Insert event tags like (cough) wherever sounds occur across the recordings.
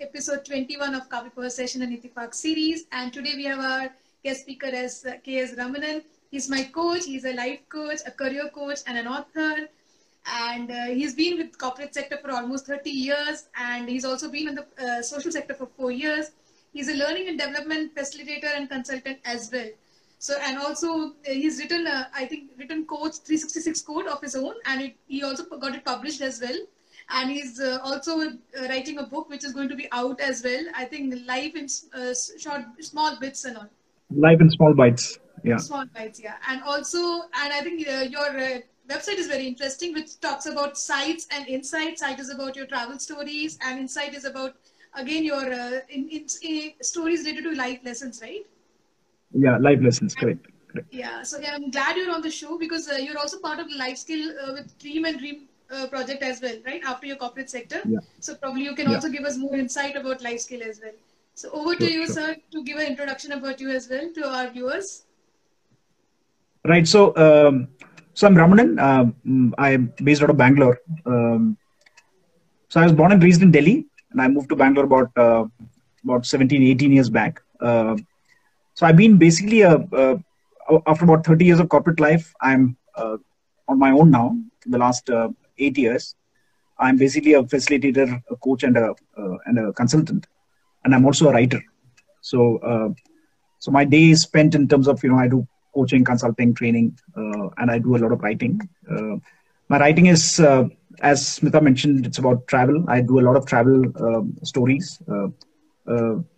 episode 21 of Kavi Session and Ittifaq series. And today we have our guest speaker as uh, K.S. Ramanan. He's my coach. He's a life coach, a career coach, and an author. And uh, he's been with corporate sector for almost 30 years. And he's also been in the uh, social sector for four years. He's a learning and development facilitator and consultant as well. So and also uh, he's written, uh, I think, written Coach 366 code of his own, and it, he also got it published as well. And he's uh, also uh, writing a book which is going to be out as well. I think life in uh, short, small bits and all. Life in small bites. Yeah. Small bites, yeah. And also, and I think uh, your website is very interesting, which talks about sights and insights. Sight is about your travel stories, and insight is about again your in, in, in stories related to life lessons, right? yeah life lessons correct, correct. yeah so yeah, i'm glad you're on the show because uh, you're also part of the life skill uh, with Dream a Dream uh, project as well right after your corporate sector yeah. so probably you can yeah. also give us more insight about life skill as well so over sure, to you sure. sir to give an introduction about you as well to our viewers right so um, so i'm ramanan um, i'm based out of bangalore um, so i was born and raised in delhi and i moved to bangalore about uh, about 17 18 years back uh, so I've been basically a, a, after about 30 years of corporate life, I'm uh, on my own now. The last uh, eight years, I'm basically a facilitator, a coach, and a uh, and a consultant, and I'm also a writer. So uh, so my day is spent in terms of you know I do coaching, consulting, training, uh, and I do a lot of writing. Uh, my writing is as Smita mentioned, it's about travel. I do a lot of travel um, stories,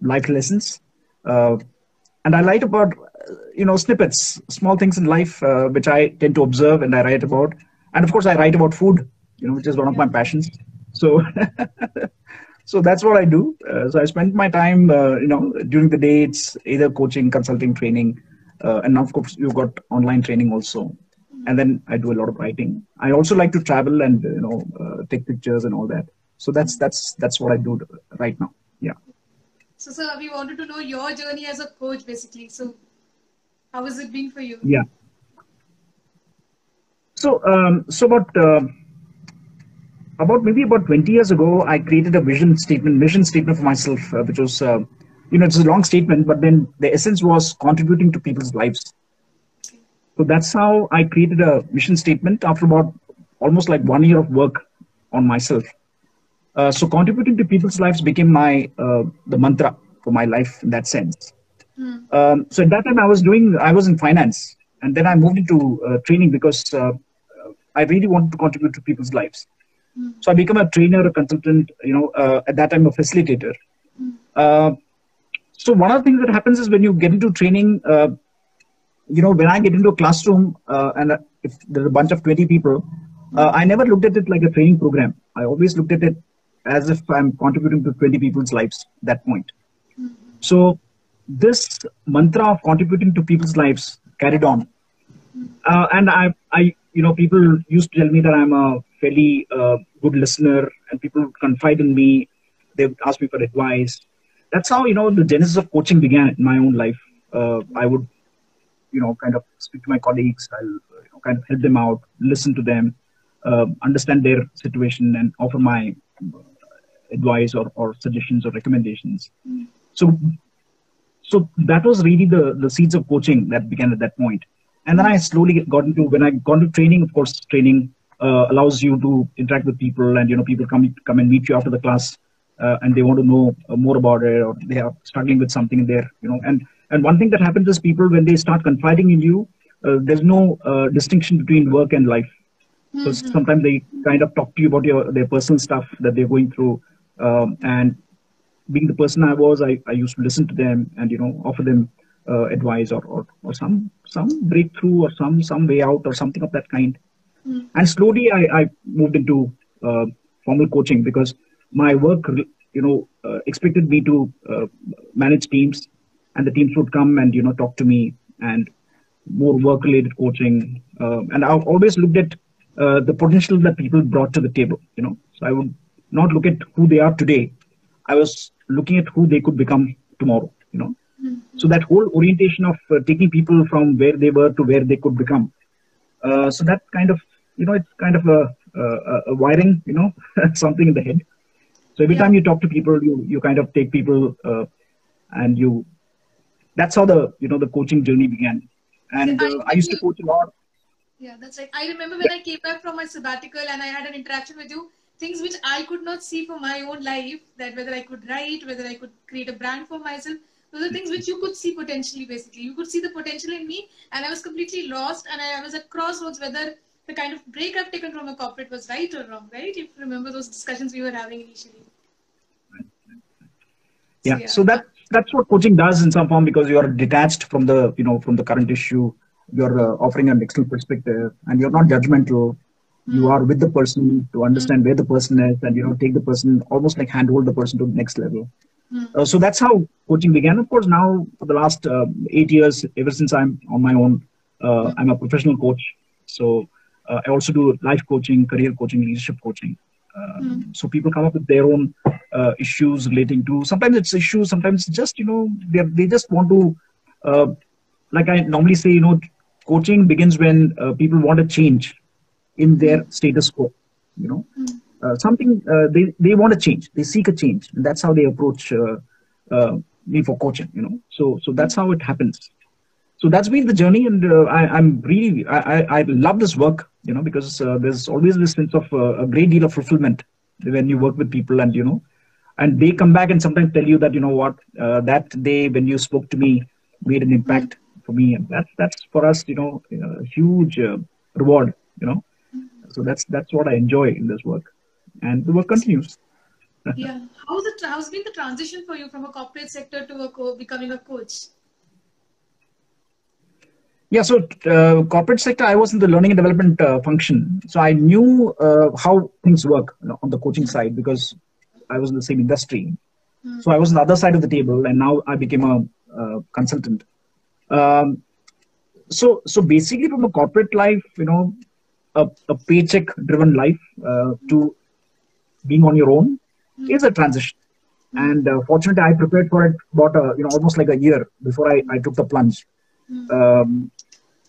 life lessons and I write about you know snippets, small things in life uh, which I tend to observe and I write about, and of course I write about food, you know, which is one of my passions. So, (laughs) so that's what I do. Uh, so I spend my time, uh, you know, during the day it's either coaching, consulting, training, uh, and of course you've got online training also. And then I do a lot of writing. I also like to travel and you know uh, take pictures and all that. So that's that's that's what I do right now. Yeah. So, sir, we wanted to know your journey as a coach, basically. So, how has it been for you? Yeah. So, um, so about uh, about maybe about 20 years ago, I created a vision statement, mission statement for myself, uh, which was, uh, you know, it's a long statement, but then the essence was contributing to people's lives. So that's how I created a mission statement after about almost like one year of work on myself. Uh, so contributing to people's lives became my uh, the mantra for my life in that sense. Mm. Um, so at that time, I was doing I was in finance, and then I moved into uh, training because uh, I really wanted to contribute to people's lives. Mm. So I became a trainer, a consultant. You know, uh, at that time, a facilitator. Mm. so one of the things that happens is when you get into training, you know, when I get into a classroom and if there's a bunch of twenty people, I never looked at it like a training program. I always looked at it as if I'm contributing to 20 people's lives that point. Mm-hmm. So this mantra of contributing to people's lives carried on. Mm-hmm. Uh, and I, I, you know, people used to tell me that I'm a fairly uh, good listener and people would confide in me. They would ask me for advice. That's how, you know, the genesis of coaching began in my own life. Uh, I would, you know, kind of speak to my colleagues. I'll you know, kind of help them out, listen to them, uh, understand their situation and offer my advice or, or suggestions or recommendations. Mm. So, so that was really the, the seeds of coaching that began at that point. And then I slowly got into, when I got into training, of course, training uh, allows you to interact with people and, you know, people come, come and meet you after the class uh, and they want to know more about it or they are struggling with something there, you know, and, and one thing that happens is people, when they start confiding in you, uh, there's no uh, distinction between work and life. So Mm-hmm. sometimes they kind of talk to you about your their personal stuff that they're going through, um, and being the person I was, I, I used to listen to them and you know offer them uh, advice or, or or some some breakthrough or some some way out or something of that kind. Mm. And slowly I, I moved into uh, formal coaching because my work you know uh, expected me to uh, manage teams, and the teams would come and you know talk to me and more work related coaching, um, and I've always looked at uh, the potential that people brought to the table. You know, so I would not look at who they are today. I was looking at who they could become tomorrow. You know. So that whole orientation of uh, taking people from where they were to where they could become. Uh, so that kind of you know it's kind of a, a, a wiring you know (laughs) something in the head. So every Yeah. time you talk to people, you you kind of take people, uh, and you. That's how the you know the coaching journey began, and I- uh, I used to coach a lot. Yeah, that's right. I remember when I came back from my sabbatical and I had an interaction with you, things which I could not see for my own life, that whether I could write, whether I could create a brand for myself, those are things which you could see potentially, basically. You could see the potential in me, and I was completely lost, and I, I was at crossroads whether the kind of break I've taken from a corporate was right or wrong, right? If you remember those discussions we were having initially. yeah so that that's what coaching does in some form because you are detached from the you know from the current issue you're uh, offering an external perspective and you're not judgmental you are with the person to understand where the person is and you know take the person almost like handhold the person to the next level. Hmm. uh, so that's how coaching began. Of course now for the last uh, eight years ever since i'm on my own uh, i'm a professional coach. So uh, i also do life coaching career coaching leadership coaching. Hmm. so people come up with their own uh, issues relating to sometimes it's issues sometimes just you know they they just want to uh, like i normally say you know coaching begins when uh, people want a change in their status quo you know. Uh, something uh, they they want a change. They seek a change. And that's how they approach uh, uh, me for coaching you know. So so that's how it happens. So that's been the journey. And uh, I, i'm really I, I I love this work you know because uh, there's always this sense of uh, a great deal of fulfillment when you work with people and you know and they come back and sometimes tell you that you know what uh, that day when you spoke to me made an impact for me. And that's that's for us you know a huge uh, reward you know so that's that's what i enjoy in this work and the work continues (laughs) Yeah. How's it? How's been the transition for you from a corporate sector to a co- becoming a coach? Yeah, so uh, corporate sector, I was in the learning and development uh, function, so I knew uh, how things work you know, on the coaching side because I was in the same industry. Hmm. So I was on the other side of the table, and now I became a uh, consultant. Um, so, so basically, from a corporate life, you know, a, a paycheck-driven life uh, to being on your own is a transition. And uh, fortunately, I prepared for it about a, you know almost like a year before I, I took the plunge. Um,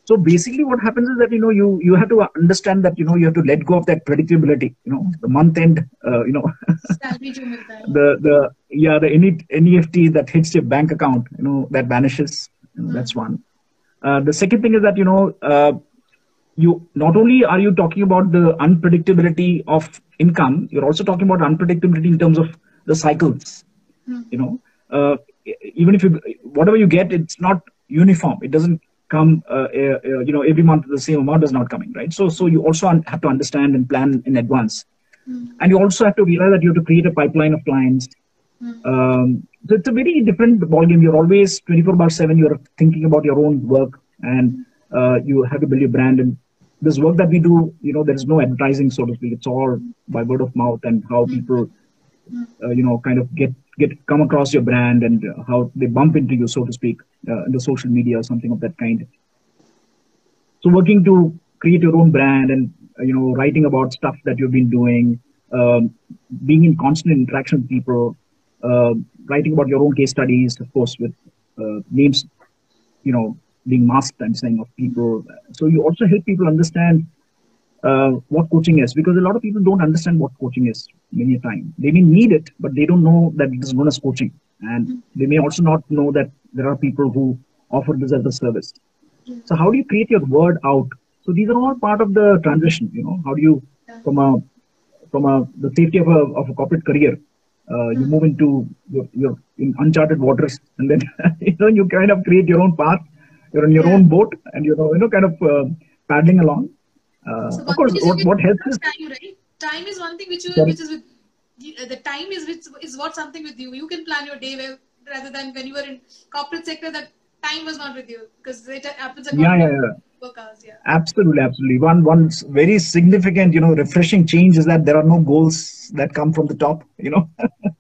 so basically, what happens is that you know you you have to understand that you know you have to let go of that predictability. You know, the month end. Uh, you know, Salary jo milta hai. the the yeah the NE NEFT that hits your bank account. You know that vanishes. You know, That's one. Uh, the second thing is that you know uh, you not only are you talking about the unpredictability of income, you're also talking about unpredictability in terms of the cycles. Hmm. You know, uh, even if you whatever you get, it's not uniform. It doesn't come. Uh, uh, uh, you know, every month the same amount is not coming, right? So so you also un- have to understand and plan in advance, Hmm. and you also have to realize that you have to create a pipeline of clients. Hmm. Um, so it's a very different ballgame. You're always 24 by 7. You're thinking about your own work, and uh, you have to build your brand. And this work that we do, you know, there is no advertising, so to speak. It's all by word of mouth and how people, uh, you know, kind of get get come across your brand and how they bump into you, so to speak, uh, in the social media or something of that kind. So working to create your own brand and uh, you know writing about stuff that you've been doing, um, being in constant interaction with people, uh, writing about your own case studies, of course, with uh, names, you know, being masked and saying of people. So you also help people understand uh, what coaching is because a lot of people don't understand what coaching is many a time. They may need it, but they don't know that it is known as coaching. And they may also not know that there are people who offer this as a service. So how do you create your word out? So these are all part of the transition. You know, how do you from a from a the safety of a of a corporate career, uh, you move into your, your in uncharted waters, and then (laughs) you know you kind of create your own path. You're on your Yeah. own boat, and you know you know kind of uh, paddling along. Uh, So of course, thing is you what, what helps is time, right? Time is one thing which you which is with uh, the time is which is what something with you. You can plan your day rather than when you were in corporate sector that time was not with you because it happens yeah, according yeah, yeah. hours. Yeah. Absolutely, absolutely. One one very significant, you know, refreshing change is that there are no goals that come from the top. You know, (laughs)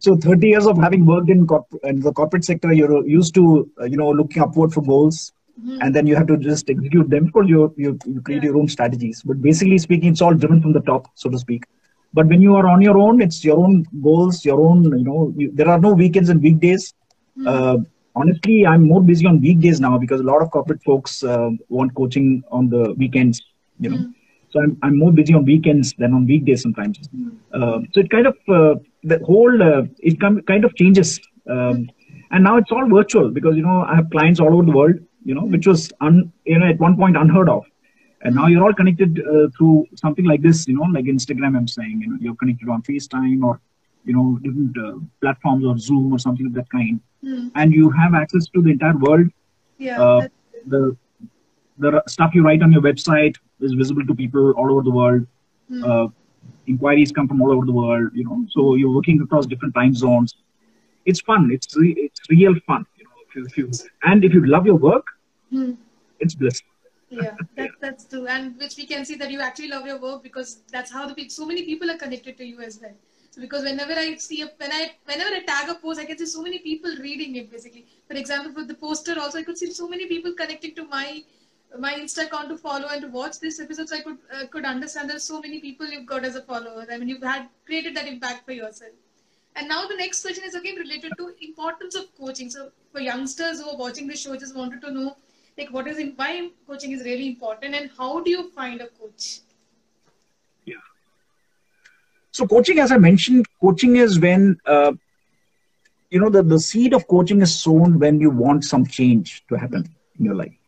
so 30 years of having worked in, corp- in the corporate sector, you're used to, uh, you know, looking upward for goals, and then you have to just execute them. Of course, you you, you create Yeah. your own strategies, but basically speaking, it's all driven from the top, so to speak. But when you are on your own, it's your own goals, your own, you know, you, there are no weekends and weekdays. Uh, honestly, I'm more busy on weekdays now because a lot of corporate folks uh, want coaching on the weekends, you know. So I'm, I'm more busy on weekends than on weekdays sometimes. Uh, so it kind of uh, the whole uh, it com- kind of changes. Um, and now it's all virtual because you know I have clients all over the world. You know, which was un, you know at one point unheard of, and now you're all connected uh, through something like this. You know, like Instagram. I'm saying, you know, you're connected on FaceTime or you know different uh, platforms or Zoom or something of that kind, Mm. and you have access to the entire world. Yeah. Uh, the the stuff you write on your website is visible to people all over the world. mm. Inquiries come from all over the world. You know, so you're working across different time zones. It's fun. It's re- it's real fun. You know, if you, if you and if you love your work, Mm. it's bliss. Yeah, that, that's true, and which we can see that you actually love your work because that's how the pe- so many people are connected to you as well. So because whenever I see a when I whenever I tag a post, I can see so many people reading it. Basically, for example, with the poster, also I could see so many people connecting to my my Insta account to follow and to watch this episode. So I could uh, could understand there's so many people you've got as a follower. I mean, you've had created that impact for yourself. And now the next question is again related to importance of coaching. So for youngsters who are watching this show, just wanted to know like what is in, why coaching is really important and how do you find a coach? Yeah. So coaching, as I mentioned, coaching is when uh, you know the, the seed of coaching is sown when you want some change to happen in your life.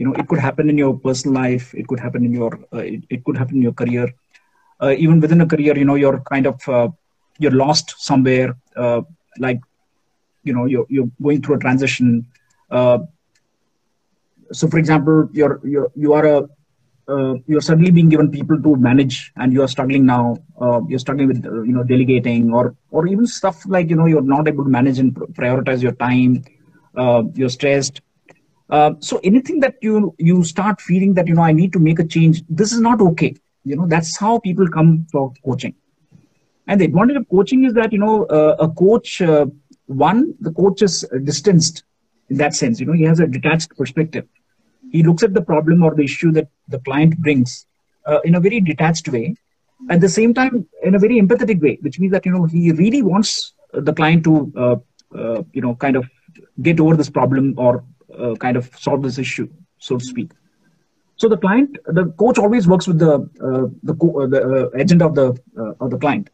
You know, it could happen in your personal life. It could happen in your. Uh, it, it could happen in your career. Uh, even within a career, you know, you're kind of uh, you're lost somewhere. Uh, like, you know, you're you're going through a transition. Uh, so, for example, you're you're you are a uh, you're suddenly being given people to manage and you're struggling now you're struggling with you know delegating or or even stuff like you know you're not able to manage and pr- prioritize your time you're stressed uh, so anything that you you start feeling that you know i need to make a change this is not okay. You know that's how people come for coaching. And the advantage of coaching is that you know uh, a coach uh, one the coach is distanced in that sense. You know he has a detached perspective. He looks at the problem or the issue that the client brings uh, in a very detached way. At the same time in a very empathetic way which means that you know he really wants the client to uh, you know kind of get over this problem or uh, kind of solve this issue so to speak so the client the coach always works with the uh, the, co- uh, the uh, agenda of the uh, of the client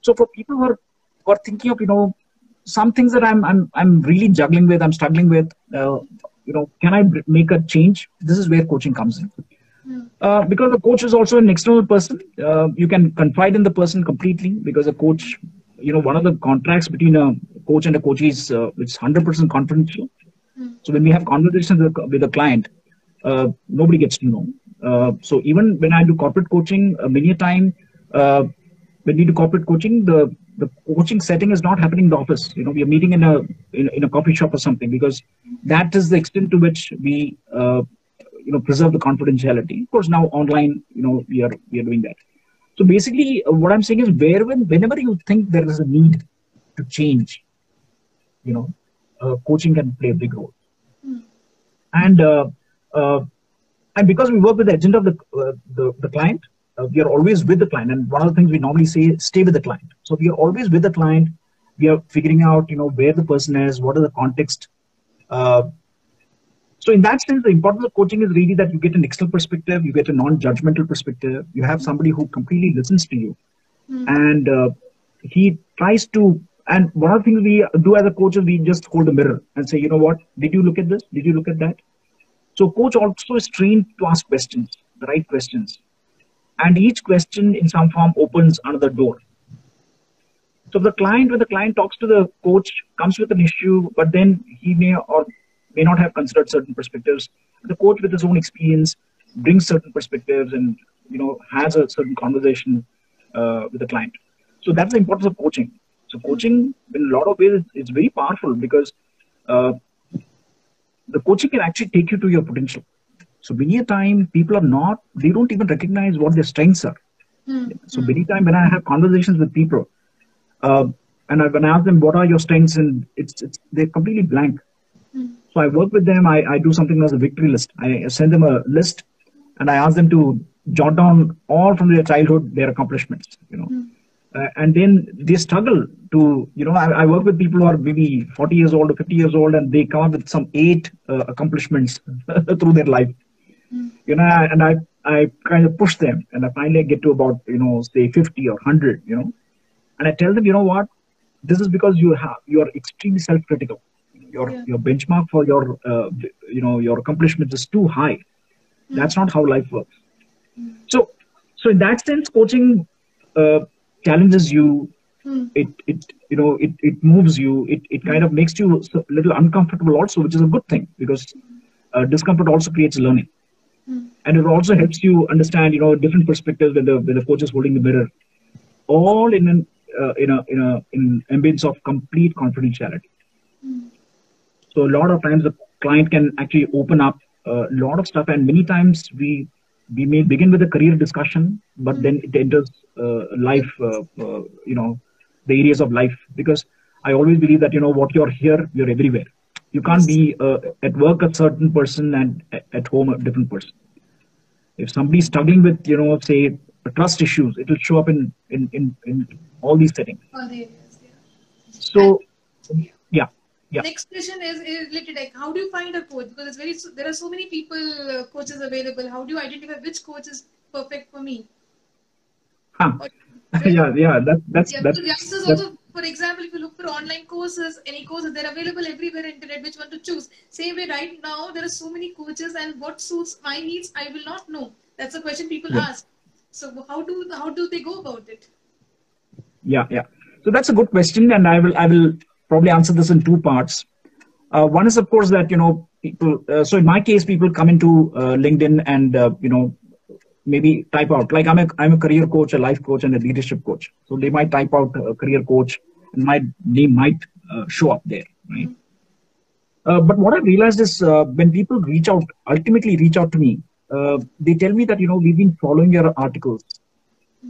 so for people who are, who are thinking of you know some things that i'm i'm, I'm really juggling with i'm struggling with uh, you know can i make a change this is where coaching comes in Hmm. uh, because the coach is also an external person uh, you can confide in the person completely because a coach you know one of the contracts between a coach and a coach is uh, it's 100% confidential. So when we have conversations with, with a client uh, nobody gets to know. Uh, so even when i do corporate coaching uh, many a time uh, when we do corporate coaching the the coaching setting is not happening in the office. You know we are meeting in a in, in a coffee shop or something because that is the extent to which we uh, you know preserve the confidentiality. Of course now online you know we are we are doing that. So basically uh, what i'm saying is where when whenever you think there is a need to change you know uh, coaching can play a big role. And uh, uh, and because we work with the agenda of the uh, the, the client uh, we are always with the client. And one of the things we normally say stay with the client. So we are always with the client. We are figuring out you know where the person is what is the context uh, so in that sense the importance of coaching is really that you get an external perspective you get a non-judgmental perspective. You have somebody who completely listens to you. Hmm. and uh, he tries to and one of the things we do as a coach is we just hold a mirror and say you know what? Did you look at this? Did you look at that? So coach also is trained to ask questions the right questions. And each question in some form opens another door. So the client when the client talks to the coach comes with an issue but then he may or may not have considered certain perspectives. The coach with his own experience brings certain perspectives and you know has a certain conversation uh, with the client. So that's the importance of coaching so coaching in a lot of ways is- very powerful because uh, the coaching can actually take you to your potential so many a time people are not they don't even recognize what their strengths are Hmm. so many time when I have conversations with people, uh, and I, when I ask them what are your strengths, and it's, it's they're completely blank. Hmm. So I work with them. I, I do something as a victory list. I send them a list, and I ask them to jot down all from their childhood their accomplishments. You know, Hmm. Uh, and then they struggle to you know I, I work with people who are maybe 40 years old or 50 years old, and they come up with some eight uh, accomplishments (laughs) through their life Hmm. you know and i i kind of push them and i finally get to about you know say 50 or 100 you know and I tell them, you know what, this is because you have you are extremely self-critical. Your Yeah. your benchmark for your uh, you know your accomplishment is too high. That's not how life works. So so in that sense, coaching uh, challenges you. Hmm. It it you know it it moves you. It it kind of makes you a little uncomfortable also, which is a good thing because uh, discomfort also creates learning Hmm. and it also helps you understand you know different perspectives when the when the coach is holding the mirror all in an uh, in a in a in ambience of complete confidentiality Hmm. so a lot of times the client can actually open up a lot of stuff and many times we we may begin with a career discussion but then it enters uh, life uh, uh, you know the areas of life. Because i always believe that you know what you're here you're everywhere. You can't be uh, at work a certain person and at home a different person. If somebody's struggling with you know say trust issues it will show up in in in, in all these settings. All the areas, yeah. so yeah yeah Next question is, is related like how do you find a coach? Because it's very there are so many people uh, coaches available. How do you identify which coach is perfect for me? huh. Or- (laughs) yeah yeah that, that's Yeah, that's, youngsters that's also, for example, if you look for online courses, any courses, they're available everywhere internet, which one to choose. Same way, right now, there are so many coaches, and what suits my needs, I will not know. That's a question people Yeah. ask. So how do how do they go about it? Yeah, yeah. So that's a good question, and I will I will probably answer this in two parts. Uh, one is, of course, that you know people. Uh, so in my case, people come into uh, LinkedIn and uh, you know maybe type out like I'm a I'm a career coach, a life coach, and a leadership coach. So they might type out a career coach, and my name might uh, show up there, right? Uh, but what I realized is uh, when people reach out, ultimately reach out to me, uh, they tell me that you know we've been following your articles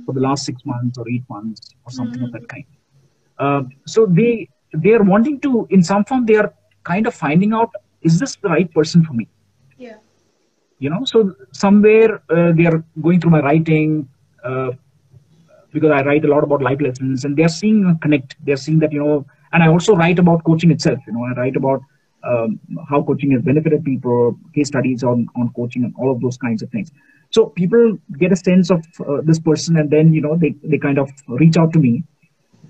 for the last six months or eight months or something of that kind. Uh, so they they are wanting to, in some form, they are kind of finding out is this the right person for me? Yeah. You know, so somewhere uh, they are going through my writing uh, because I write a lot about life lessons, and they are seeing a connect. They are seeing that you know, and I also write about coaching itself. You know, I write about um, how coaching has benefited people, case studies on on coaching, and all of those kinds of things. So people get a sense of uh, this person, and then you know they they kind of reach out to me.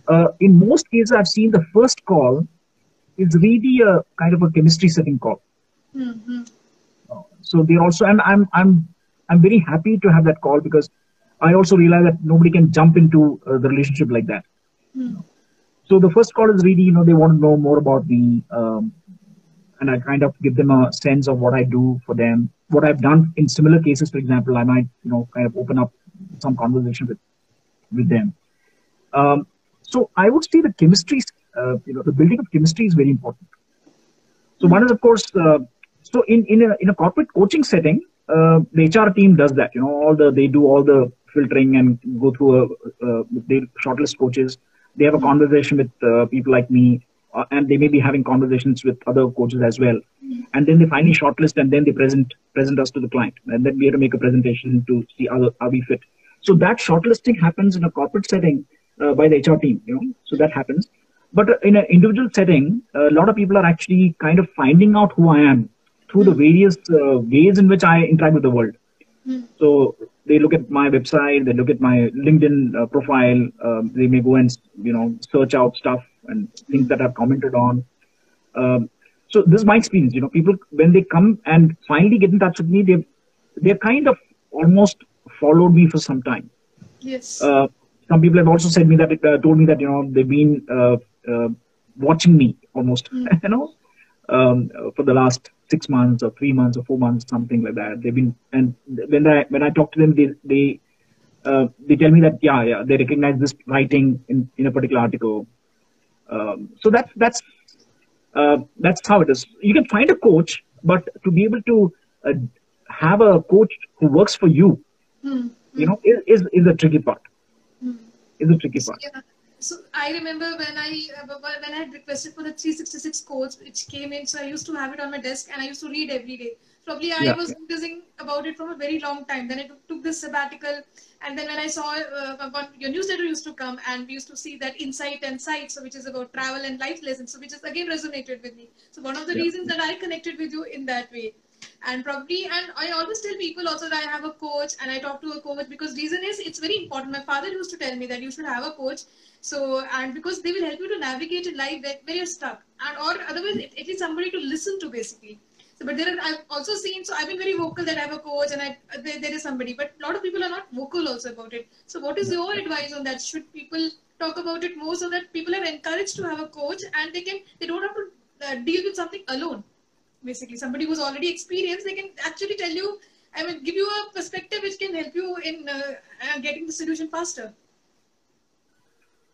Uh, in most cases, I've seen the first call is really a kind of a chemistry setting call. Mm-hmm. So they're also, and I'm I'm I'm very happy to have that call because I also realize that nobody can jump into uh, the relationship like that. Hmm. So the first call is really, you know, they want to know more about me, um, and I kind of give them a sense of what I do for them, what I've done in similar cases. For example, I might, you know, kind of open up some conversation with with them. Um, so I would say the chemistry, uh, you know, the building of chemistry is very important. So one is, of course, uh, so in in a in a corporate coaching setting, uh, the HR team does that. You know, all the they do all the filtering and go through a, they shortlist coaches. They have a conversation with uh, people like me, uh, and they may be having conversations with other coaches as well. And then they finally shortlist, and then they present present us to the client, and then we have to make a presentation to see how are we fit. So that shortlisting happens in a corporate setting uh, by the HR team. You know, so that happens. But uh, in an individual setting, a lot of people are actually kind of finding out who I am through the various uh, ways in which I interact with the world. Hmm. So they look at my website, they look at my LinkedIn uh, profile, um, they may go and you know search out stuff and things that I've commented on. Um, so this is my experience. You know, people when they come and finally get in touch with me, they they're kind of almost followed me for some time. Yes. Uh, some people have also said me that uh, told me that you know they've been uh, uh, watching me almost (laughs) you know um, for the last six months or three months or four months something like that they've been and when I when I talk to them they they uh, they tell me that yeah yeah they recognize this writing in, in a particular article um, so that's that's uh, that's how it is you can find a coach but to be able to uh, have a coach who works for you Hmm. you know is, is, is the tricky part. Is the tricky part Yeah. So I remember when I uh, when I had requested for the 366 codes, which came in. So I used to have it on my desk, and I used to read every day. Probably I Yeah. was noticing about it from a very long time. Then I took, took this sabbatical, and then when I saw uh, one, your newsletter used to come, and we used to see that insight and sight, so which is about travel and life lessons, so which is again resonated with me. So one of the Yeah. reasons that I connected with you in that way. And probably and i always tell people also that i have a coach and i talk to a coach because reason is it's very important. My father used to tell me that you should have a coach. So and because they will help you to navigate in life where, you're stuck. And or otherwise it, it is somebody to listen to basically. So but there are, i've also seen so i've been very vocal that i have a coach and i there, there is somebody but a lot of people are not vocal also about it. So what is your advice on that? Should people talk about it more so that people are encouraged to have a coach and they can they don't have to uh, deal with something alone basically somebody who's already experienced they can actually tell you i mean give you a perspective which can help you in uh, uh, getting the solution faster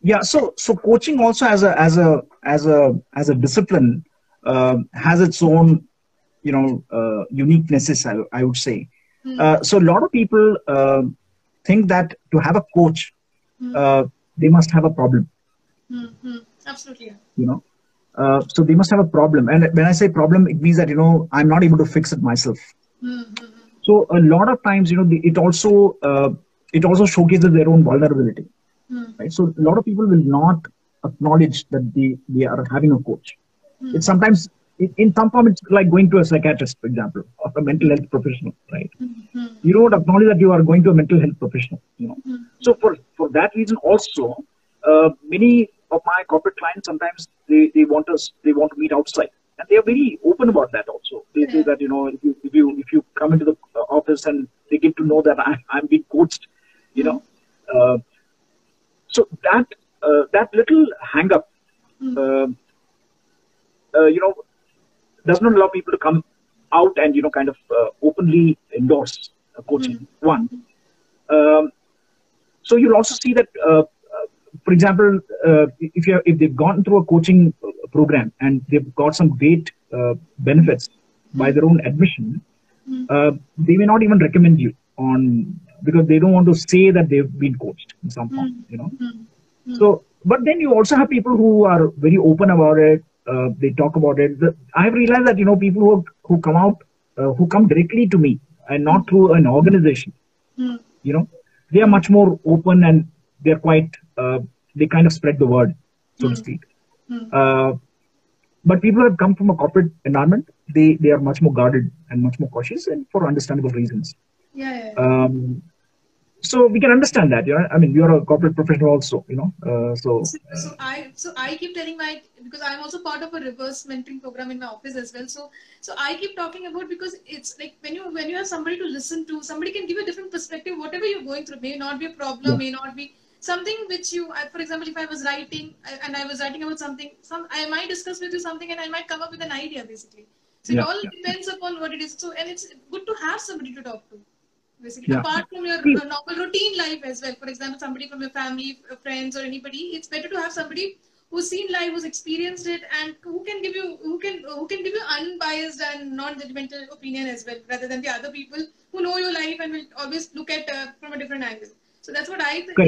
yeah so so coaching also as a as a as a as a discipline uh, has its own you know uh, uniquenesses I, I would say Hmm. uh, so a lot of people uh, think that to have a coach Hmm. uh, they must have a problem Hmm, hmm. absolutely yeah. you know uh, so they must have a problem. And when i say problem it means that you know i'm not able to fix it myself. Hmm, hmm, hmm. so a lot of times you know the, it also uh, it also showcases their own vulnerability Hmm, right? So a lot of people will not acknowledge that they they are having a coach. Hmm. it's sometimes in, in some form it's like going to a psychiatrist for example or a mental health professional right? Hmm, hmm, you don't acknowledge that you are going to a mental health professional you know? Hmm. so for for that reason also uh, many of my corporate clients sometimes they, they want us they want to meet outside. And they are very open about that also. They say that you know if you if you if you come into the office and they get to know that I, i'm being coached you know uh, so that uh, that little hang up Hmm. uh, uh, you know does not allow people to come out and you know kind of uh, openly endorse uh, coaching. One. Um, so you'll also see that for example uh, if you if they've gone through a coaching program and they've got some great uh, benefits by their own admission Hmm. uh, they may not even recommend you on because they don't want to say that they've been coached in some form Hmm. you know Hmm. So, but then you also have people who are very open about it. Uh, they talk about it. The, I've realized that you know people who who come out, uh, who come directly to me and not through an organization. You know, they are much more open and they're quite. Uh, they kind of spread the word, so to Hmm. speak. Uh, but people who have come from a corporate environment, they they are much more guarded and much more cautious, and for understandable reasons. yeah, yeah, yeah. Um, so we can understand that. You know, I mean, you're a corporate professional also. You know, uh, so so, so I so I keep telling my because I'm also part of a reverse mentoring program in my office as well. So so I keep talking about because it's like when you when you have somebody to listen to, somebody can give you a different perspective. Whatever you're going through may not be a problem, Yeah. may not be something which you. I- For example, if I was writing and I was writing about something, some I might discuss with you something and I might come up with an idea basically. So it all yeah. depends upon what it is. So and it's good to have somebody to talk to basically Yeah. apart from your uh, normal routine life as well for example somebody from your family uh, friends or anybody it's better to have somebody who's seen life who's experienced it and who can give you who can who can give you unbiased and non-judgmental opinion as well rather than the other people who know your life and will always look at uh, from a different angle so that's what i think.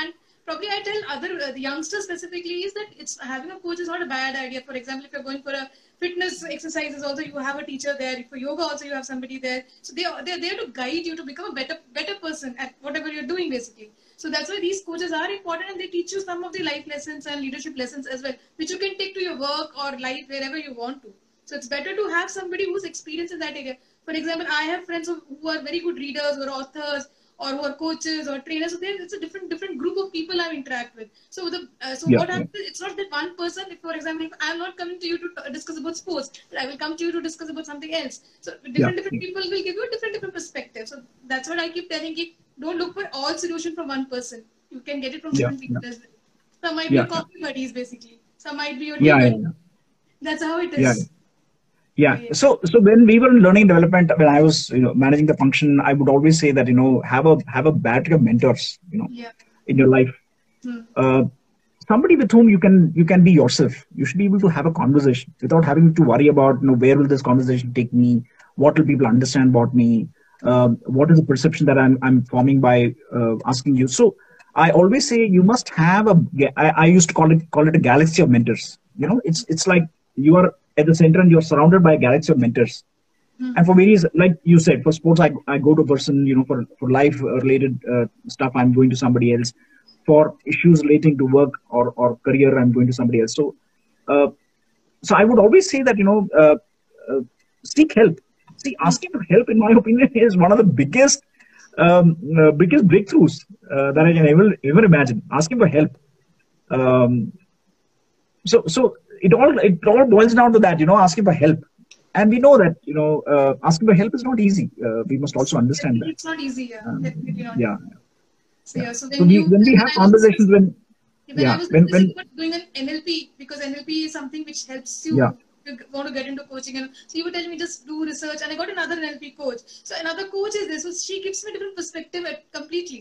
And probably i tell other uh, the youngsters specifically is that it's having a coach is not a bad idea. For example if you're going for a fitness exercises also you have a teacher there. For yoga also you have somebody there. So they are they're there to guide you to become a better better person at whatever you're doing basically. So that's why these coaches are important and they teach you some of the life lessons and leadership lessons as well which you can take to your work or life wherever you want to. So it's better to have somebody who's experienced in that area. For example i have friends who are very good readers or authors or who are coaches or trainers. So there, it's a different different group of people I interact with. So the uh, so Yeah, what yeah. happens? It's not that one person. If for example, if I'm not coming to you to t- discuss about sports, but I will come to you to discuss about something else. So different Yeah, different people will give you a different different perspective. So that's what I keep telling you. Don't look for all solution from one person. You can get it from Yeah, different people as well. Some might be your coffee buddies basically. Some might be your yeah, yeah, yeah. That's how it. Yeah, is. Yeah. So so when we were in learning development when i was you know managing the function i would always say that you know have a have a battery of mentors you know Yeah. in your life. Hmm. uh, somebody with whom you can you can be yourself. You should be able to have a conversation without having to worry about you know where will this conversation take me? What will people understand about me? Um, what is the perception that i'm, I'm forming by uh, asking you? So i always say you must have a I, I used to call it call it a galaxy of mentors. You know it's it's like you are at the center and you're surrounded by a galaxy of mentors Hmm. and for various like you said for sports i, I go to a person you know for, for life related uh, stuff i'm going to somebody else for issues relating to work or, or career i'm going to somebody else so uh, so i would always say that you know uh, uh, seek help See, asking for help, in my (laughs) opinion, is one of the biggest um, uh, biggest breakthroughs uh, that I can ever ever imagine. Asking for help. Um, so so it all it all boils down to that, you know, asking for help. And we know that you know uh, asking for help is not easy. Uh, we must also understand that. It's not easy, yeah. Um, not. Yeah. So, yeah, so when, So we you, when we have was conversations when When Yeah, I was when- when, when- doing an NLP because NLP is something which helps you Yeah. to want to get into coaching and so you would tell me just do research and I got another NLP coach. So another coach is this, so she gives me different perspective at, completely.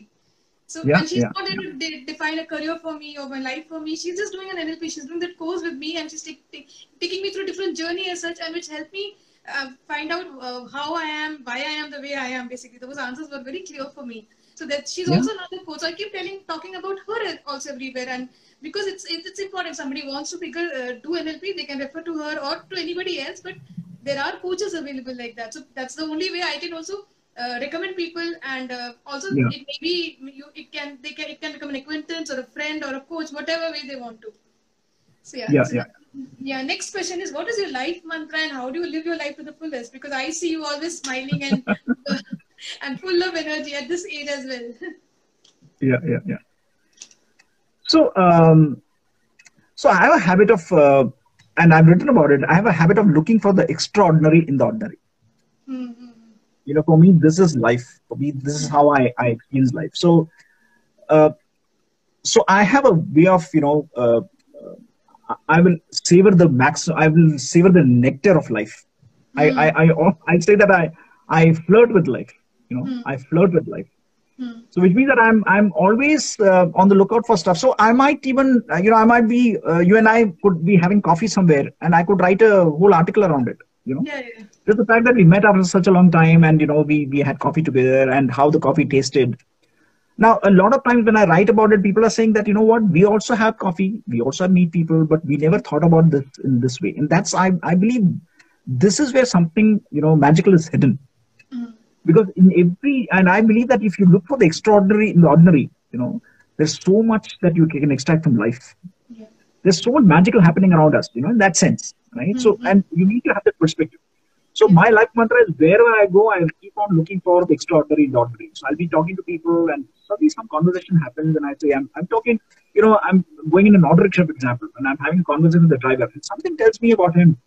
So Yeah, and she's yeah, not able to de- define a career for me or my life for me. She's just doing an NLP. She's doing that course with me and she's take, take, taking me through different journey as such and which helped me uh, find out uh, how I am, why I am the way I am. Basically, those answers were very clear for me. So that she's Yeah. also another coach. So I keep telling, talking about her also everywhere, and because it's it's, it's important. Somebody wants to figure uh, do NLP, they can refer to her or to anybody else. But there are coaches available like that. So that's the only way I can also uh, recommend people, and uh, also Yeah. it maybe you it can they can it can become an acquaintance or a friend or a coach, whatever way they want to. So yeah. Yeah, so yeah. yeah, next question is what is your life mantra and how do you live your life to the fullest? Because I see you always smiling and (laughs) and full of energy at this age as well. (laughs) yeah yeah yeah so um so i have a habit of uh, and i've written about it i have a habit of looking for the extraordinary in the ordinary Mm-hmm. You know for me this is life. For me this is how i i experience life. So uh so i have a way of you know uh, i will savor the max i will savor the nectar of life. I, I i i say that i i flirt with life you know Hmm. i flirt with life. Hmm. so which means that i'm i'm always uh, on the lookout for stuff. So i might even you know i might be uh, you and i could be having coffee somewhere and i could write a whole article around it you know? Yeah, yeah. just the fact that we met after such a long time and you know we we had coffee together and how the coffee tasted. Now a lot of times when i write about it people are saying that you know what? We also have coffee. We also meet people but we never thought about this in this way. And that's i i believe this is where something you know magical is hidden. Mm. because in every and i believe that if you look for the extraordinary in the ordinary you know there's so much that you can extract from life. Yeah. there's so much magical happening around us you know in that sense right so Mhm. and you need to have that perspective so my life mantra is wherever i go i'll keep on looking for the extraordinary ordinary so i'll be talking to people and suddenly some conversation happens and i say i'm, I'm talking you know i'm going in an auto rickshaw for example and i'm having a conversation with the driver and something tells me about him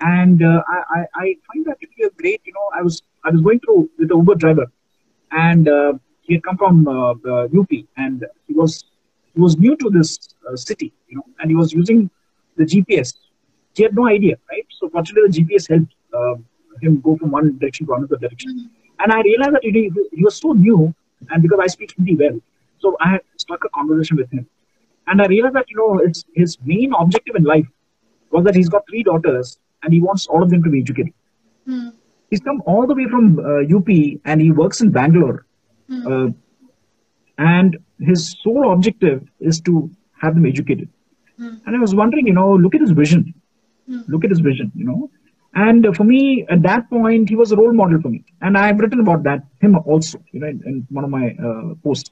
and uh, I, I i find that to be a great you know i was i was going through with the uber driver and uh, he had come from uh, UP, and he was he was new to this uh, city, you know, and he was using the GPS. He had no idea, right? So fortunately, the GPS helped uh, him go from one direction to another direction. Mhm. And I realized that he, he was so new, and because I speak Hindi well, so I had struck a conversation with him, and I realized that you know, it's his main objective in life was that he's got three daughters, and he wants all of them to be educated. Mm. He's come all the way from uh, UP, and he works in Bangalore Mm. uh, and his sole objective is to have them educated. Mm. And I was wondering, you know, look at his vision. Mm. Look at his vision, you know. And for me, at that point, he was a role model for me. And I've written about that, him also, you know, in, in one of my uh, posts.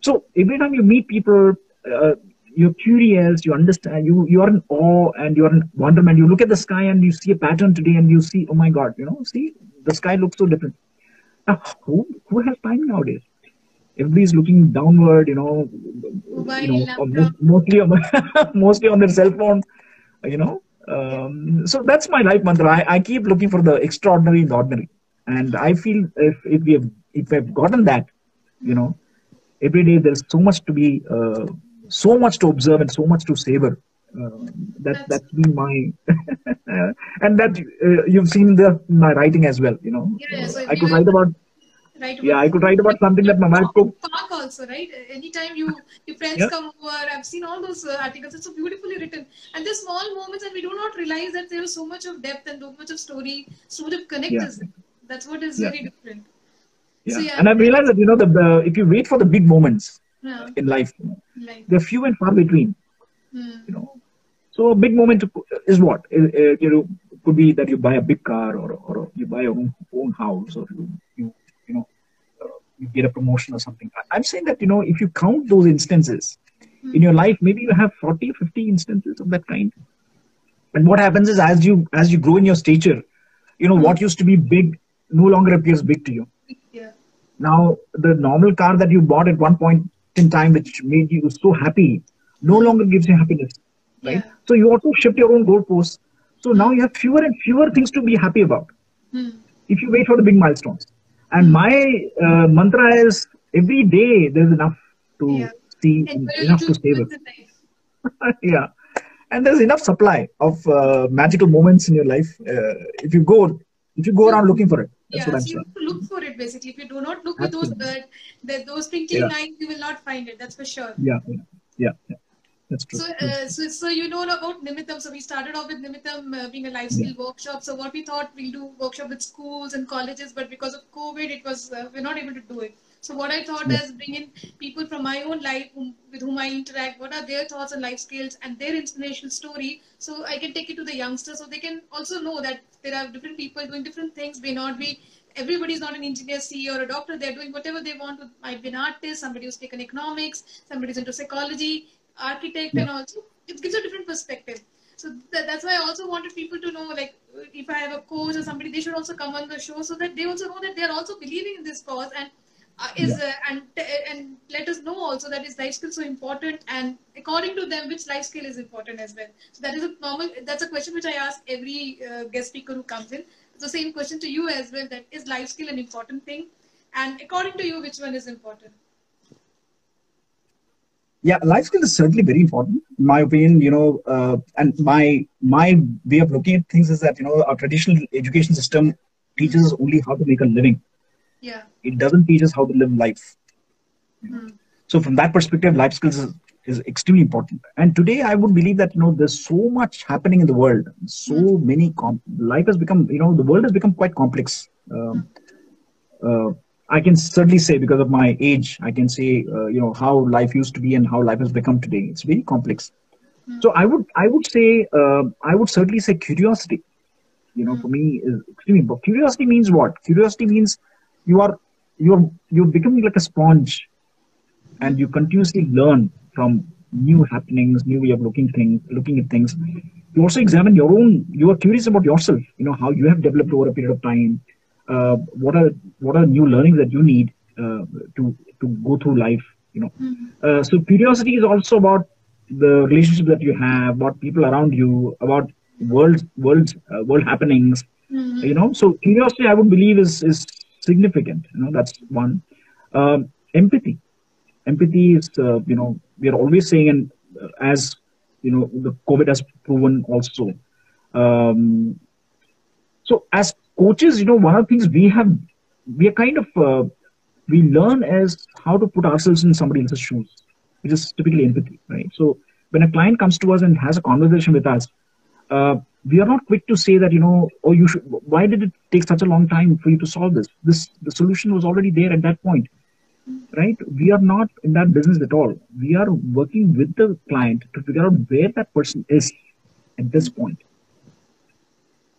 So every time you meet people, uh, you're curious, you understand, you, you are in awe and you're in wonderment. You look at the sky and you see a pattern today and you see, oh my God, you know, see, the sky looks so different. Now, who, who has time nowadays? Everybody's looking downward, you know, Mobile, you know, or laptop. mo- mostly on (laughs) mostly on their cell phone, you know. Um, so that's my life mantra. I, I keep looking for the extraordinary in the ordinary, and I feel if if we have if I've gotten that, you know, every day there's so much to be, uh, so much to observe and so much to savor. Uh, that That's- been my, (laughs) and that uh, you've seen the my writing as well. You know, Yeah, yeah, so I could write about Right. yeah, I could write about something that my wife cooked. Park also, right? Anytime you your friends Yeah. come over, I've seen all those uh, articles. It's so beautifully written, and they're small moments, and we do not realize that there is so much of depth and so much of story, so much of connect Yeah. That's what is Yeah. very different. Yeah. So, yeah. and I realized that you know the, the if you wait for the big moments in life, you know, like, they're few and far between. hmm. You know, so a big moment is what you know could be that you buy a big car or or you buy your own, own house or you you you get a promotion or something. I'm saying that you know if you count those instances in your life, maybe you have 40, 50 instances of that kind. And what happens is as you as you grow in your stature, you know what used to be big no longer appears big to you Yeah. now the normal car that you bought at one point in time which made you so happy no longer gives you happiness right Yeah. so you also shift your own goalposts so now you have fewer and fewer things to be happy about Hmm. if you wait for the big milestones and my uh, mantra is every day there's enough to Yeah. see and enough to savor moments in life. yeah and there's enough supply of uh, magical moments in your life uh, if you go if you go around looking for it that's yeah, what i'm so you saying have to look for it basically. If you do not look with those uh, the, those twinkling Yeah. you will not find it. That's for sure. yeah yeah yeah, yeah. That's true So, uh, so, so you know about Nimitam. So we started off with Nimitam uh, being a life skill workshop. So what we thought we'll do workshop with schools and colleges, but because of COVID, it was uh, we're not able to do it. So what I thought Yeah. is bring in people from my own life whom, with whom I interact. What are their thoughts on life skills and their inspirational story? So I can take it to the youngsters, so they can also know that there are different people doing different things. May not be everybody's not an engineer, CEO, or a doctor. They're doing whatever they want. Might be an artist, somebody who's taken economics, somebody's into psychology, architect, and also it gives a different perspective. So that, that's why I also wanted people to know, like, if I have a coach or somebody, they should also come on the show so that they also know that they are also believing in this cause and uh, is uh, and and let us know also that is life skill so important and according to them, which life skill is important as well. So that is a normal. That's a question which I ask every uh, guest speaker who comes in. The same question to you as well. That is life skill an important thing, and according to you, which one is important? Yeah life skill is certainly very important. In my opinion you know uh, and my my way of looking at things is that you know our traditional education system teaches us only how to make a living. Yeah. it doesn't teach us how to live life. Hmm. so from that perspective life skills is, is extremely important. And today i would believe that you know there's so much happening in the world. So many com- life has become you know the world has become quite complex. Um, uh, i can certainly say because of my age i can say uh, you know how life used to be and how life has become today it's very complex so i would i would say uh, i would certainly say curiosity you know for me is extremely important curiosity means what curiosity means you are you're you're becoming like a sponge and you continuously learn from new happenings, new way of looking things, looking at things. You also examine your own. You are curious about yourself. You know how you have developed over a period of time. Uh, what are what are new learnings that you need uh, to to go through life? You know, uh, so curiosity is also about the relationship that you have, about people around you, about world world uh, world happenings. Mhm. You know, so curiosity, I would believe, is is significant. You know, that's one. Um, empathy empathy is uh, you know we are always saying and uh, as you know the covid has proven also um, so as coaches you know one of the things we have we are kind of uh, we learn as how to put ourselves in somebody else's shoes which is typically empathy right so when a client comes to us and has a conversation with us uh, we are not quick to say that you know oh you should why did it take such a long time for you to solve this this the solution was already there at that point right? We are not in that business at all. We are working with the client to figure out where that person is at this point.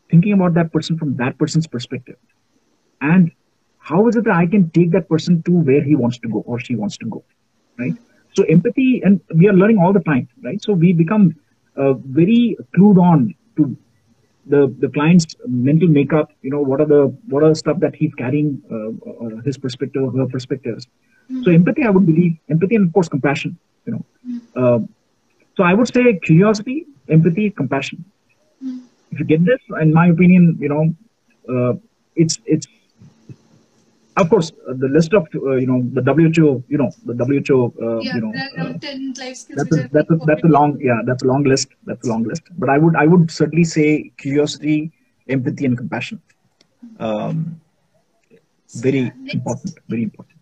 Thinking about that person from that person's perspective. And how is it that I can take that person to where he wants to go or she wants to go, right? So empathy, and we are learning all the time, right? So we become uh, very clued on to the the client's mental makeup. You know, what are the what are the stuff that he's carrying, uh, uh, his perspective, her perspectives. So empathy, I would believe, empathy and of course compassion. You know, uh, so I would say curiosity, empathy, compassion. If you get this, in my opinion, you know, uh, it's it's of course uh, the list of uh, you know the WHO, you know, the WHO, uh, Yeah, you know. are uh, 10 life skills that's a, that's a, that's a long yeah that's a long list that's a long list. But i would i would certainly say curiosity empathy and compassion um, very important very important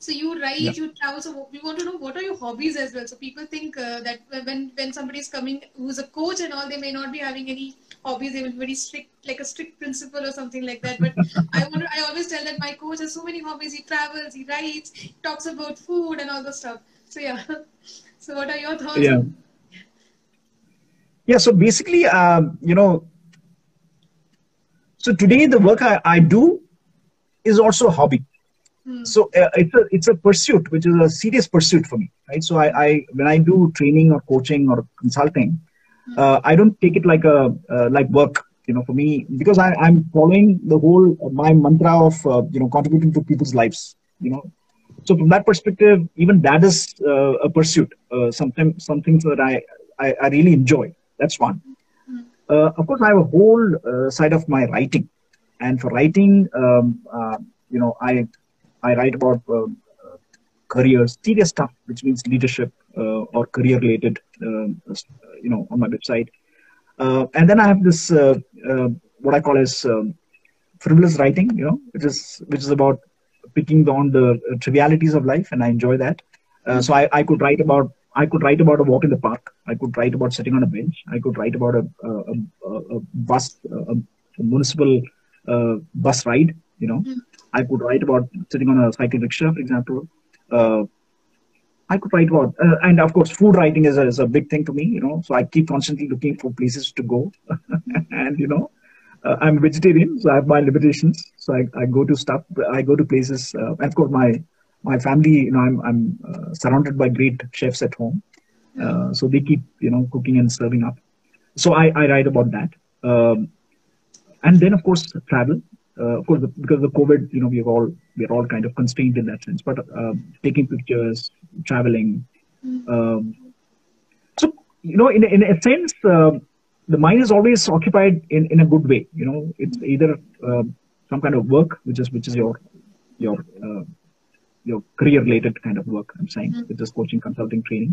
So you write, Yeah. you travel. So we want to know what are your hobbies as well. So people think uh, that when when somebody is coming who's a coach and all, they may not be having any hobbies. They will be very strict, like a strict principle or something like that. But (laughs) I want I always tell that my coach has so many hobbies. He travels, he writes, he talks about food and all the stuff. So yeah. (laughs) So what are your thoughts? yeah yeah so basically um, you know so today the work I, I do is also a hobby Hmm. so uh, it's a it's a pursuit which is a serious pursuit for me right so i, I when i do training or coaching or consulting uh, i don't take it like a uh, like work you know, for me, because I, I'm following the whole my mantra of uh, you know contributing to people's lives. You know, so from that perspective, even that is uh, a pursuit. Uh, something some things that I, I, I really enjoy. That's one. Uh, of course, I have a whole uh, side of my writing, and for writing, um, uh, you know, I I write about uh, uh, careers, serious stuff, which means leadership uh, or career related, um, you know, on my website. Uh, and then I have this uh, uh, what I call as um, frivolous writing, you know, which is which is about picking on the uh, trivialities of life, and I enjoy that. Uh, so I, I could write about I could write about a walk in the park. I could write about sitting on a bench. I could write about a, a, a, a bus, a, a municipal uh, bus ride. You know, Mm. I could write about sitting on a cycle rickshaw, for example. Uh, I could write about, uh, and of course, food writing is a, is a big thing for me. You know, so I keep constantly looking for places to go, (laughs) and you know, uh, I'm a vegetarian, so I have my limitations. So I, I go to stuff, I go to places. Uh, of course, my my family, you know, I'm I'm uh, surrounded by great chefs at home, uh, so they keep you know cooking and serving up. So I, I write about that, um, and then of course travel. Uh, of course, because of the COVID, you know, we're all we're all kind of constrained in that sense. But um, taking pictures, traveling. Um, so you know, in a- in a sense, uh, the mind is always occupied in, in a good way. You know, it's either um some kind of work, which is which is your your uh, your career related kind of work. I'm saying, Mhm. which is coaching, consulting, training,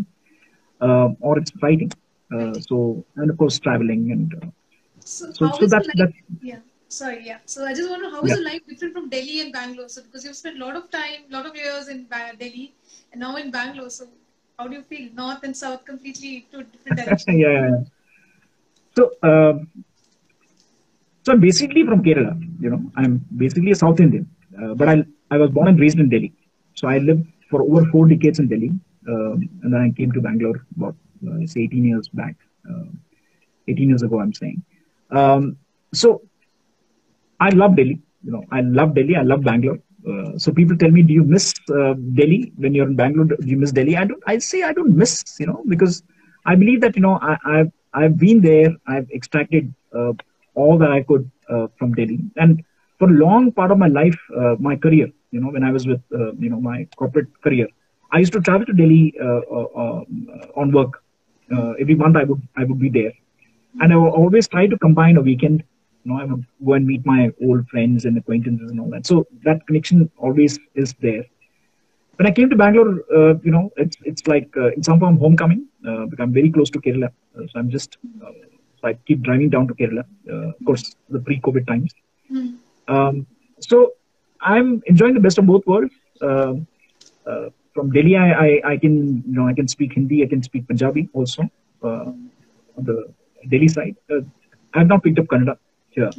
um, or it's writing. Uh, so and of course traveling and uh, So, so so is that's the that's Yeah. Sorry. Yeah. So I just want to know how is Yeah. the life different from Delhi and Bangalore? So because you've spent a lot of time, a lot of years in ba- Delhi, and now in Bangalore. So how do you feel? North and south completely two different directions. (laughs) yeah, yeah, yeah. So, um, so I'm basically from Kerala. You know, I'm basically a South Indian, uh, but I I was born and raised in Delhi. So I lived for over four decades in Delhi, um, and then I came to Bangalore about uh, say 18 years back. Uh, 18 years ago, I'm saying. Um, so I love Delhi. You know, I love Delhi. I love Bangalore. Uh, so people tell me, do you miss uh, Delhi when you're in Bangalore? Do you miss Delhi? I don't. I say I don't miss. You know, because I believe that you know I, I've I've been there. I've extracted uh, all that I could uh, from Delhi, and for a long part of my life, uh, my career, you know, when I was with uh, you know my corporate career, I used to travel to Delhi on work. Every month I would I would be there, and I always try to combine a weekend. You know, I would go and meet my old friends and acquaintances and all that. So that connection always is there when I came to Bangalore, uh, you know, it's it's like uh, in some form homecoming uh, because I'm very close to Kerala. Uh, so I'm just, uh, so I keep driving down to Kerala. Uh, of course, the pre-COVID times. Hmm. Um, so I'm enjoying the best of both worlds. Um uh, from Delhi, I, I I can you know I can speak Hindi, I can speak Punjabi also uh, on the Delhi side. Uh, I have not picked up Kannada here,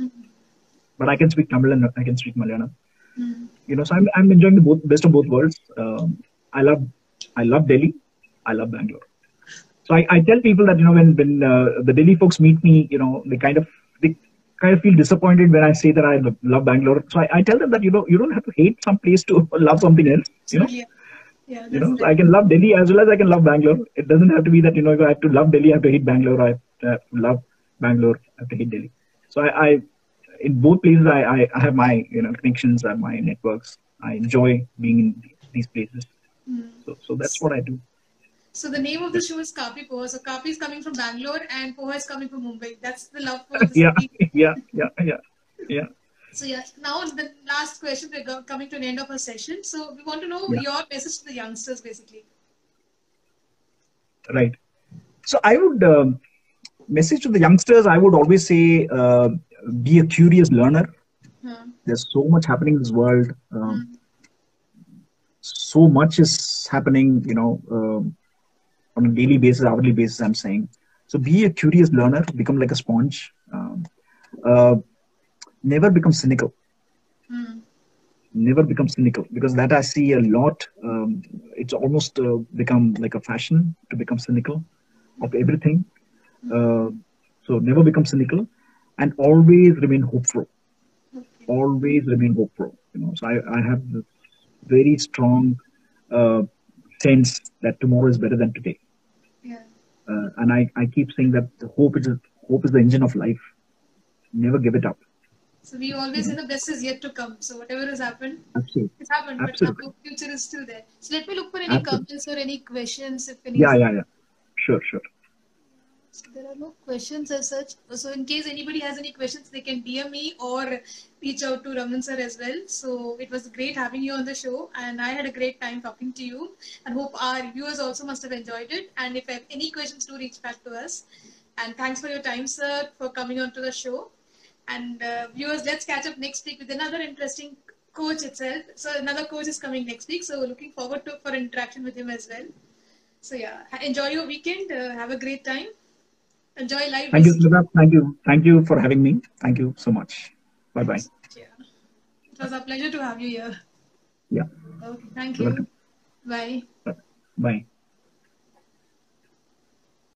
but I can speak Tamil and I can speak Malayalam. Hmm. you know so i'm, I'm enjoying the both best of both worlds. Um, i love i love delhi. I love bangalore. So i, I tell people that you know when when uh, the delhi folks meet me you know they kind of they kind of feel disappointed when i say that i love bangalore. So I, I tell them that you know you don't have to hate some place to (laughs) love something else you know? Yeah. Yeah. you know so i can love delhi as well as i can love bangalore. It doesn't have to be that you know if i have to love delhi i have to hate bangalore i have to love bangalore i have to hate delhi so i, I in both places I, I i have my you know connections i have my networks i enjoy being in these places Hmm. so so that's what i do So the name of the show is Kapi Poha. So Kapi is coming from Bangalore and Poha is coming from Mumbai. That's the love for the yeah city. (laughs) yeah yeah yeah yeah So yeah, now the last question we're coming to an end of our session. So we want to know Yeah. your message to the youngsters, basically. right so i would um, message to the youngsters i would always say uh, be a curious learner Hmm. there's so much happening in this world um, Hmm. so much is happening you know um, on a daily basis hourly basis i'm saying so be a curious learner become like a sponge um, uh, never become cynical Hmm. never become cynical because that i see a lot um, it's almost uh, become like a fashion to become cynical of everything uh, so never become cynical and always remain hopeful Okay. always remain hopeful. You know, so I, I have this very strong uh, sense that tomorrow is better than today, Yeah. uh, and I, I keep saying that the hope is hope is the engine of life. never give it up. So we always say the best is yet to come. So whatever has happened, Absolutely. it's happened, Absolutely. but the future is still there. So let me look for any Absolutely. comments or any questions if any. Yeah, yeah, yeah. Sure, sure. There are no questions as such. So in case anybody has any questions, they can DM me or reach out to Raman sir as well. So it was great having you on the show, and I had a great time talking to you. And hope our viewers also must have enjoyed it. And if you have any questions, do reach back to us. And thanks for your time, sir, for coming on to the show. And uh, viewers, let's catch up next week with another interesting coach itself. So another coach is coming next week. So looking forward to for interaction with him as well. So yeah, enjoy your weekend. Uh, have a great time. Enjoy live. Thank you. Smita. Thank you. Thank you for having me. Thank you so much. Bye bye. Yeah. It was a pleasure to have you here. Yeah. Okay, thank you. Bye. Bye.